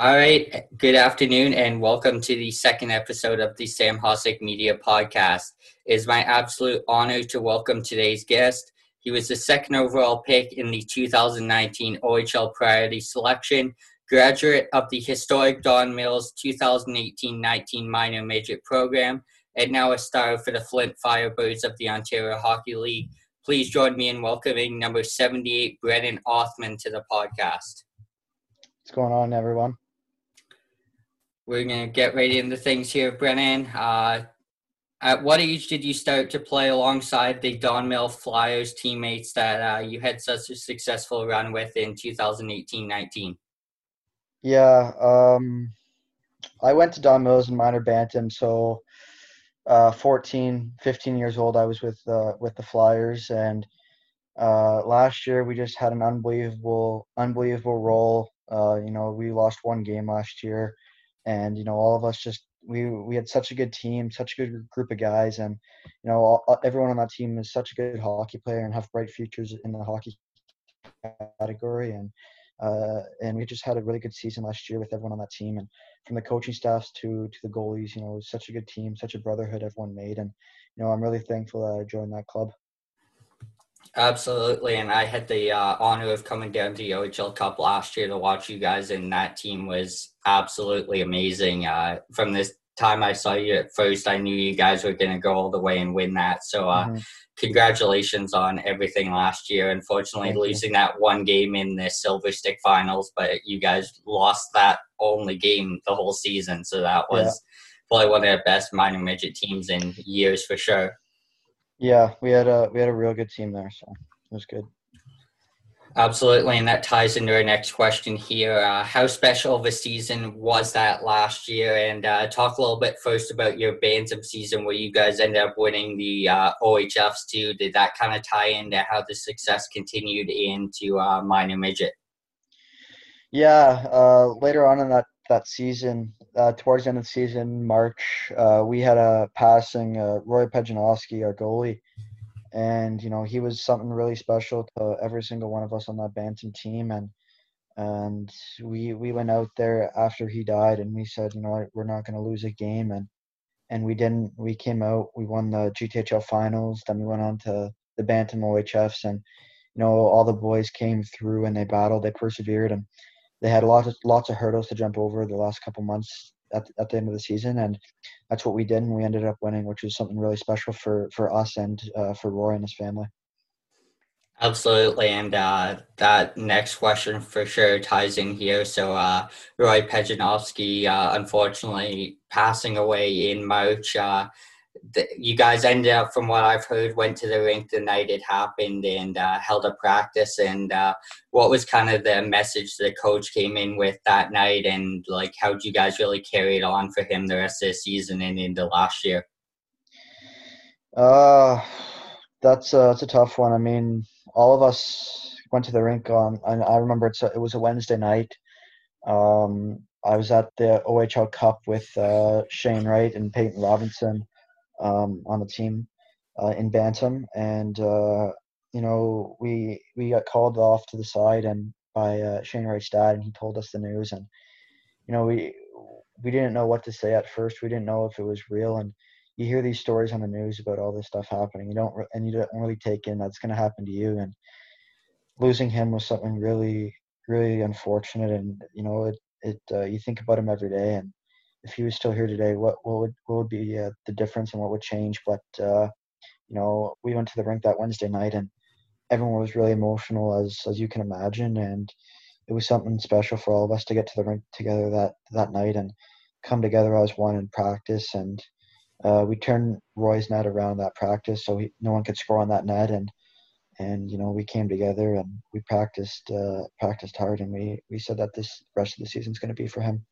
All right. Good afternoon and welcome to the second episode of the Sam Hossack Media Podcast. It is my absolute honor to welcome today's guest. He was the second overall pick in the 2019 OHL Priority Selection, graduate of the historic Don Mills 2018-19 minor midget program, and now a star for the Flint Firebirds of the Ontario Hockey League. Please join me in welcoming number 78, Brennan Othmann, to the podcast. What's going on, everyone? We're going to get right into things here, Brennan. Uh, at what age did you start to play alongside the Don Mill Flyers teammates that uh, you had such a successful run with in 2018-19? Yeah, um, I went to Don Mills in minor bantam, so uh, 14, 15 years old, I was with uh, with the Flyers, and uh, last year we just had an unbelievable, unbelievable role. Uh, you know, we lost one game last year, and you know, all of us just we we had such a good team, such a good group of guys, and you know, all, everyone on that team is such a good hockey player and have bright futures in the hockey category, and uh, and we just had a really good season last year with everyone on that team, and from the coaching staffs to to the goalies, you know, it was such a good team, such a brotherhood everyone made, and you know, I'm really thankful that I joined that club. Absolutely, and I had the uh, honor of coming down to the OHL Cup last year to watch you guys, and that team was absolutely amazing. Uh, from this time I saw you at first, I knew you guys were going to go all the way and win that. So, uh, mm-hmm. congratulations on everything last year. Unfortunately, Thank losing you. that one game in the Silver Stick Finals, but you guys lost that only game the whole season. So that was yeah. probably one of the best minor midget teams in years for sure. Yeah, we had a we had a real good team there, so it was good. Absolutely, and that ties into our next question here. Uh, how special of a season was that last year? And uh, talk a little bit first about your Bantam season, where you guys ended up winning the uh, OHFs too. Did that kind of tie into how the success continued into uh, minor midget? Yeah, uh, later on in that that season, uh, towards the end of the season, March, uh, we had a passing uh, Roy Pejanowski, our goalie, and you know he was something really special to every single one of us on that Bantam team, and and we we went out there after he died, and we said, you know, we're not going to lose a game, and and we didn't. We came out, we won the GTHL finals, then we went on to the Bantam OHFs, and you know all the boys came through and they battled, they persevered, and they had lots of lots of hurdles to jump over the last couple months at, at the end of the season, and that's what we did, and we ended up winning, which was something really special for for us and uh, for Roy and his family. Absolutely, and uh, that next question for sure ties in here. So, uh, Roy Pejanowski, uh, unfortunately passing away in March. The, you guys ended up, from what I've heard, went to the rink the night it happened and uh, held a practice. And uh, what was kind of the message the coach came in with that night, and like how did you guys really carry it on for him the rest of the season and into last year? Uh, that's a, that's a tough one. I mean, all of us went to the rink on, and I remember it's a, it was a Wednesday night. Um, I was at the OHL Cup with uh, Shane Wright and Peyton Robinson um, on the team uh, in Bantam, and uh, you know we we got called off to the side and by uh, Shane Wright's dad, and he told us the news, and you know we we didn't know what to say at first. We didn't know if it was real, and you hear these stories on the news about all this stuff happening. You don't and you don't really take in that's going to happen to you, and losing him was something really really unfortunate, and you know it it uh, you think about him every day, and if he was still here today, what what would what would be uh, the difference and what would change? But uh, you know, we went to the rink that Wednesday night, and everyone was really emotional, as as you can imagine, and it was something special for all of us to get to the rink together that that night and come together as one in practice. And uh, we turned Roy's net around that practice, so he, no one could score on that net, and and you know we came together and we practiced uh, practiced hard, and we we said that this rest of the season is going to be for him.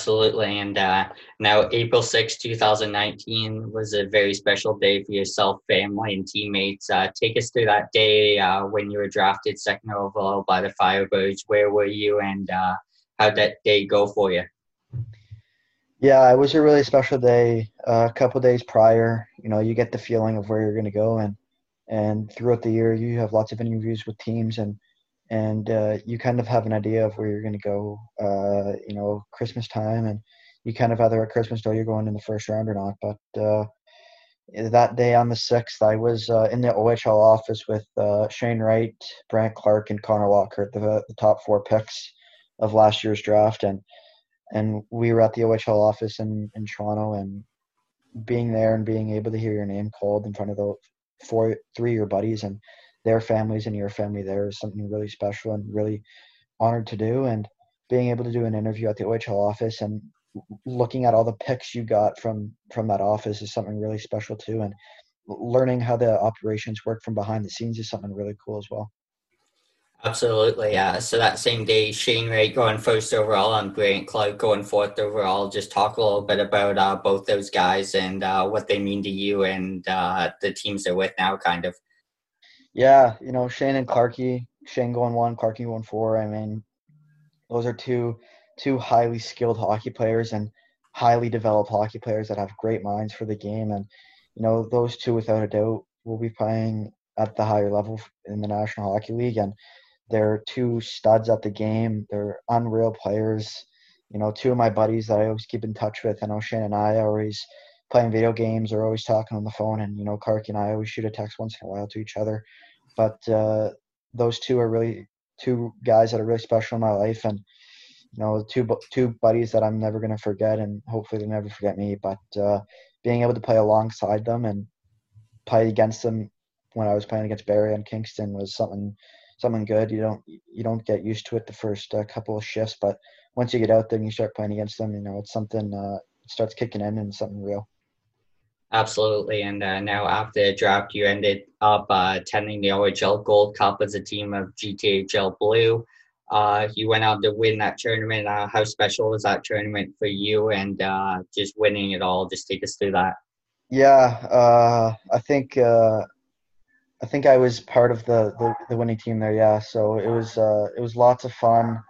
Absolutely. And uh, now, April 6, 2019 was a very special day for yourself, family, and teammates. Uh, take us through that day uh, when you were drafted second overall by the Firebirds. Where were you, and uh, how'd that day go for you? Yeah, it was a really special day. Uh, a couple days prior, you know, you get the feeling of where you're going to go, and and throughout the year, you have lots of interviews with teams, and and uh, you kind of have an idea of where you're going to go. Uh, you know, Christmas time, and you kind of either at Christmas know you're going in the first round or not. But uh, that day on the sixth, I was uh, in the OHL office with uh, Shane Wright, Brandt Clarke, and Connor Walker, the, the top four picks of last year's draft, and and we were at the OHL office in in Toronto, and being there and being able to hear your name called in front of the four three of your buddies and their families and your family there is something really special and really honored to do. And being able to do an interview at the OHL office and looking at all the pics you got from from that office is something really special too. And learning how the operations work from behind the scenes is something really cool as well. Absolutely, yeah. So that same day, Shane Wright going first overall and Brandt Clarke going fourth overall. Just talk a little bit about uh, both those guys and uh, what they mean to you and uh, the teams they're with now, kind of. Yeah, you know Shane and Clarky, Shane going one, Clarky going four. I mean, those are two two highly skilled hockey players and highly developed hockey players that have great minds for the game. And you know, those two, without a doubt, will be playing at the higher level in the National Hockey League. And they're two studs at the game. They're unreal players. You know, two of my buddies that I always keep in touch with. I know Shane and I always playing video games or always talking on the phone. And, you know, Clarke and I always shoot a text once in a while to each other. But uh, those two are really two guys that are really special in my life. And, you know, two two buddies that I'm never going to forget, and hopefully they never forget me. But uh, being able to play alongside them and play against them when I was playing against Barrie and Kingston was something something good. You don't you don't get used to it the first uh, couple of shifts, but once you get out there and you start playing against them, you know it's something uh, starts kicking in and something real. Absolutely, and uh, now after the draft, you ended up uh, attending the OHL Gold Cup as a team of GTHL Blue. Uh, you went out to win that tournament. Uh, how special was that tournament for you, and uh, just winning it all? Just take us through that. Yeah, uh, I think I think I was part of the, the, the winning team there. Yeah, so it was it was lots of fun.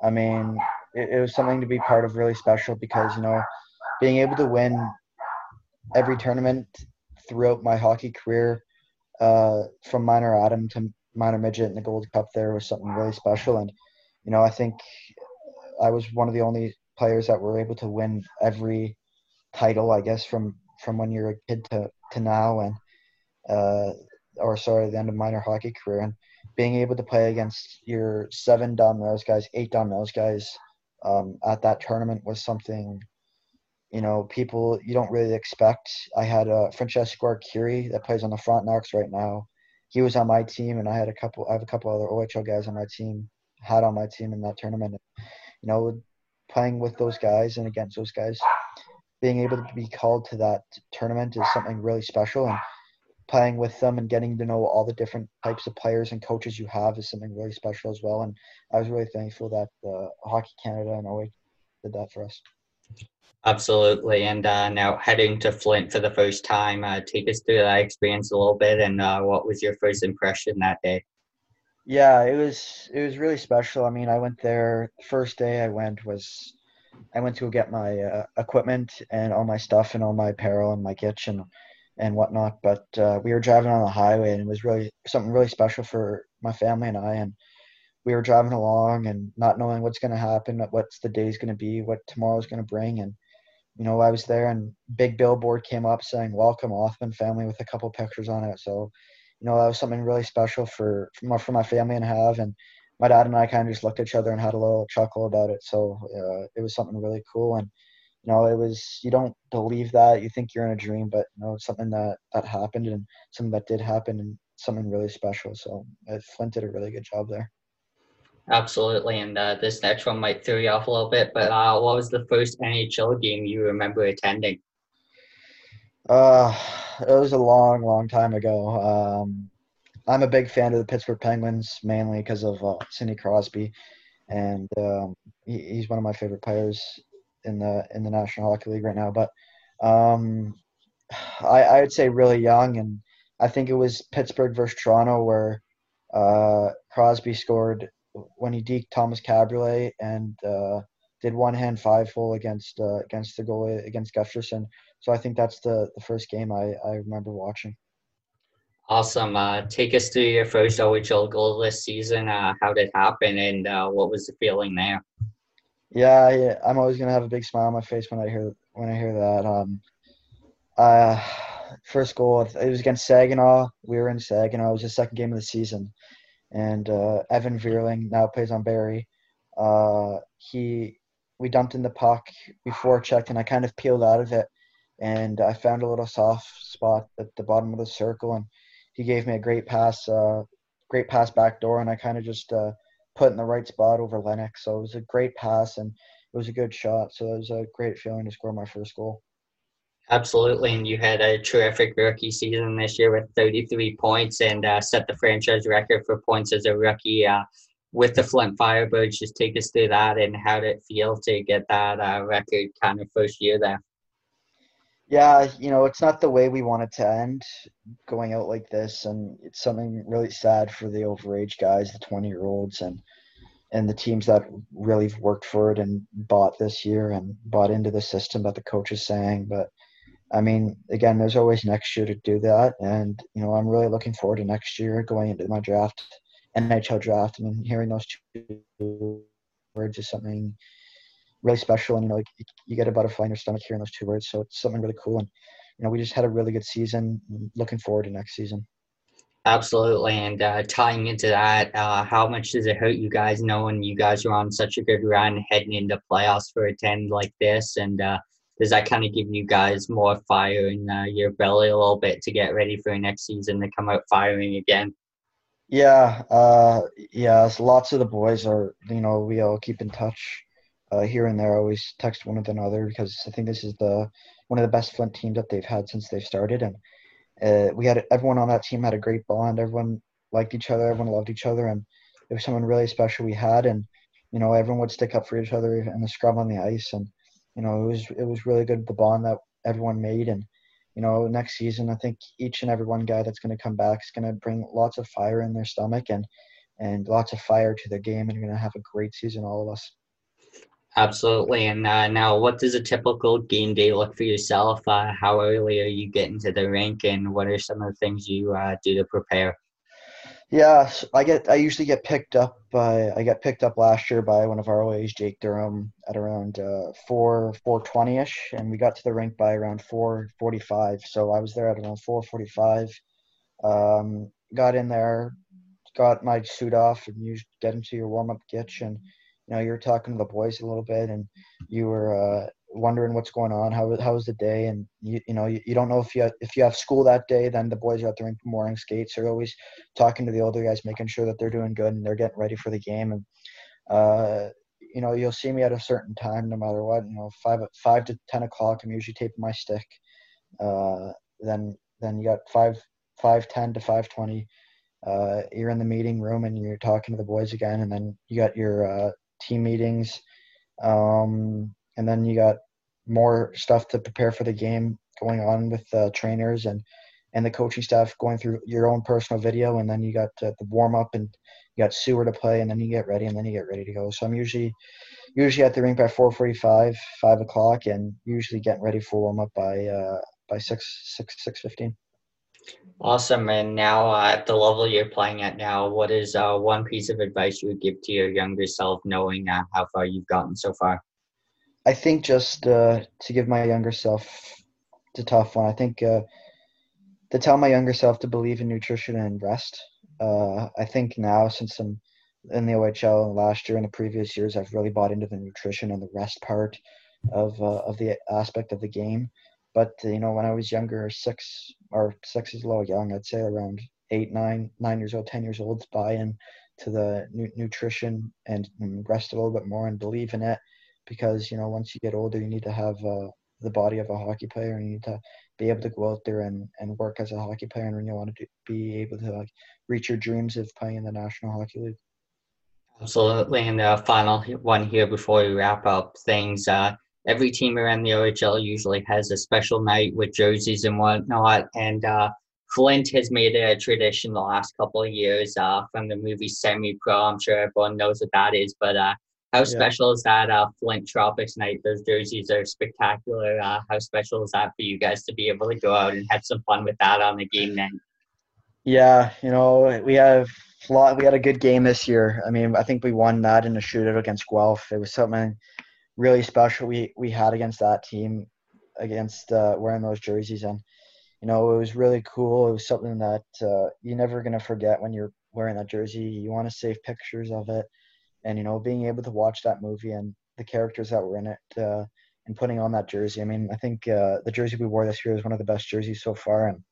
I mean, it, it was something to be part of, really special because you know, being able to win every tournament throughout my hockey career, uh, from minor Adam to minor midget in the Gold Cup, there was something really special. And you know, I think I was one of the only players that were able to win every title, I guess, from from when you're a kid to to now. And uh, or sorry, the end of minor hockey career, and being able to play against your seven Don Mills guys, eight Don Mills guys um, at that tournament was something, you know, people you don't really expect. I had uh, Francesco Arcuri that plays on the Frontenacs right now. He was on my team, and I had a couple. I have a couple other OHL guys on my team, had on my team in that tournament. You know, playing with those guys and against those guys, being able to be called to that tournament is something really special. And playing with them and getting to know all the different types of players and coaches you have is something really special as well. And I was really thankful that uh, Hockey Canada and OA did that for us. Absolutely. And uh, now heading to Flint for the first time, uh, take us through that experience a little bit and uh, what was your first impression that day? Yeah, it was it was really special. I mean, I went there first day I went was I went to get my uh, equipment and all my stuff and all my apparel and my kitchen and whatnot. But uh, we were driving on the highway, and it was really something really special for my family and I. And we were driving along and not knowing what's going to happen, what's the day's going to be, what tomorrow's going to bring. And you know, I was there, and big billboard came up saying "Welcome Othmann family" with a couple pictures on it. So, you know, that was something really special for for my, for my family and have. And my dad and I kind of just looked at each other and had a little chuckle about it. So uh, it was something really cool and you know, it was you don't believe that you think you're in a dream, but you know, it's something that that happened and something that did happen and something really special. So uh, Flint did a really good job there. Absolutely, and uh, this next one might throw you off a little bit, but uh, what was the first NHL game you remember attending? Uh, it was a long, long time ago. Um, I'm a big fan of the Pittsburgh Penguins mainly because of uh, Sidney Crosby, and um, he, he's one of my favorite players in the in the National Hockey League right now. But um, I I would say really young, and I think it was Pittsburgh versus Toronto where uh, Crosby scored when he deked Thomas Kaberle and uh, did one hand five full against uh, against the goalie against Gustavsson. So I think that's the the first game I I remember watching. Awesome. Uh, take us through your first OHL goal this season. Uh, how did it happen, and uh, what was the feeling there? Yeah, yeah, I'm always gonna have a big smile on my face when I hear when I hear that. Um, uh, first goal it was against Saginaw. We were in Saginaw. It was the second game of the season, and uh, Evan Vierling now plays on Barrie. Uh, he we dumped in the puck before checked, and I kind of peeled out of it, and I found a little soft spot at the bottom of the circle, and he gave me a great pass, uh, great pass back door, and I kind of just uh, put in the right spot over Lennox. So it was a great pass, and it was a good shot. So it was a great feeling to score my first goal. Absolutely, and you had a terrific rookie season this year with 33 points and uh, set the franchise record for points as a rookie uh, with the Flint Firebirds. Just take us through that and how did it feel to get that uh, record kind of first year there? Yeah, you know, it's not the way we want it to end going out like this, and it's something really sad for the overage guys, the 20 year olds, and and the teams that really worked for it and bought this year and bought into the system that the coach is saying. But I mean, again, there's always next year to do that, and you know, I'm really looking forward to next year going into my draft, NHL draft. I mean, hearing those two words is something really special. And you know, you get a butterfly in your stomach hearing those two words. So it's something really cool. And you know, we just had a really good season. Looking forward to next season. Absolutely, and uh, tying into that, uh, how much does it hurt you guys knowing you guys are on such a good run heading into playoffs for a ten like this? And uh, does that kind of give you guys more fire in uh, your belly a little bit to get ready for next season to come out firing again? Yeah, uh, yeah. Lots of the boys are, you know, we all keep in touch uh, here and there always text one with another because I think this is the one of the best Flint teams that they've had since they've started, and uh, we had everyone on that team had a great bond. Everyone liked each other. Everyone loved each other, and it was someone really special we had. And you know, everyone would stick up for each other in the scrum on the ice, and you know, it was it was really good the bond that everyone made. And you know, next season, I think each and every one guy that's going to come back is going to bring lots of fire in their stomach and and lots of fire to their game, and going to have a great season, all of us. Absolutely. And uh, now, what does a typical game day look for yourself? Uh, how early are you getting to the rink, and what are some of the things you uh, do to prepare? Yeah, I get. I usually get picked up by. I got picked up last year by one of our OAs, Jake Durham, at around uh, four four twenty ish, and we got to the rink by around four forty five. So I was there at around four forty five. Um, got in there, got my suit off, and you get into your warm up kitchen. and you know, you were talking to the boys a little bit, and you were uh, wondering what's going on. How how was the day? And you you know you, you don't know if you have, if you have school that day. Then the boys are out there in morning skates. They're always talking to the older guys, making sure that they're doing good and they're getting ready for the game. And uh, you know, you'll see me at a certain time, no matter what. You know, five five to ten o'clock. I'm usually taping my stick. Uh, then then you got five five ten to five twenty. Uh, you're in the meeting room and you're talking to the boys again, and then you got your uh, team meetings, um, and then you got more stuff to prepare for the game going on with the trainers and and the coaching staff going through your own personal video, and then you got the warm up and you got sewer to play, and then you get ready, and then you get ready to go. So I'm usually usually at the rink by 4:45, five o'clock, and usually getting ready for warm up by uh, by six six six fifteen. Awesome. And now, uh, at the level you're playing at now, what is uh, one piece of advice you would give to your younger self, knowing uh, how far you've gotten so far? I think just uh, to give my younger self, a tough one. I think uh, to tell my younger self to believe in nutrition and rest. Uh, I think now, since I'm in the OHL last year and the previous years, I've really bought into the nutrition and the rest part of of the aspect of the game. But you know, when I was younger, six or six is a little young. I'd say around eight, nine, nine years old, ten years old, to buy in to the nu- nutrition and, rest a little bit more and believe in it. Because you know, once you get older, you need to have uh, the body of a hockey player, and you need to be able to go out there and, and work as a hockey player, and when you want to be able to like reach your dreams of playing in the National Hockey League. Absolutely, and the final one here before we wrap up things. Uh, every team around the OHL usually has a special night with jerseys and whatnot. And uh, Flint has made it a tradition the last couple of years uh, from the movie Semi Pro. I'm sure everyone knows what that is, but uh, how special is that uh, Flint Tropics night? Those jerseys are spectacular. Uh, how special is that for you guys to be able to go out and have some fun with that on the game night? Yeah, you know, we have lot. we had a good game this year. I mean, I think we won that in a shootout against Guelph. It was something really special we we had against that team, against uh, wearing those jerseys, and you know, it was really cool. It was something that uh, you're never gonna forget when you're wearing that jersey. You want to save pictures of it, and you know, being able to watch that movie and the characters that were in it. Uh, and putting on that jersey. I mean, I think uh, the jersey we wore this year is one of the best jerseys so far, and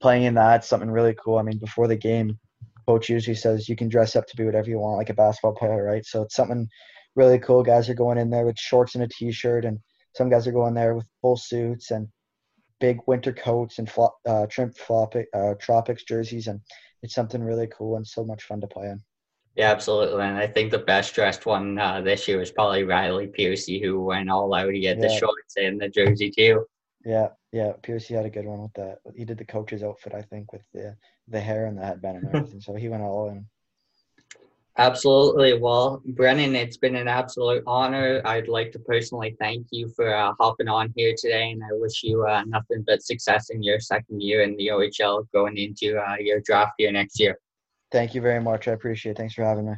playing in that something really cool. I mean, before the game, coach usually says you can dress up to be whatever you want, like a basketball player, right? So it's something really cool. Guys are going in there with shorts and a t-shirt, and some guys are going there with full suits and big winter coats and flop, uh, trim flopic, uh, tropics jerseys, and it's something really cool and so much fun to play in. Yeah, absolutely. And I think the best dressed one uh, this year was probably Riley Piercy, who went all out. He had yeah. the shorts and the jersey too. Yeah, yeah. Piercy had a good one with that. He did the coach's outfit, I think, with the the hair and the headband and everything. so he went all in. Absolutely. Well, Brennan, it's been an absolute honor. I'd like to personally thank you for uh, hopping on here today, and I wish you uh, nothing but success in your second year in the OHL going into uh, your draft year next year. Thank you very much. I appreciate it. Thanks for having me.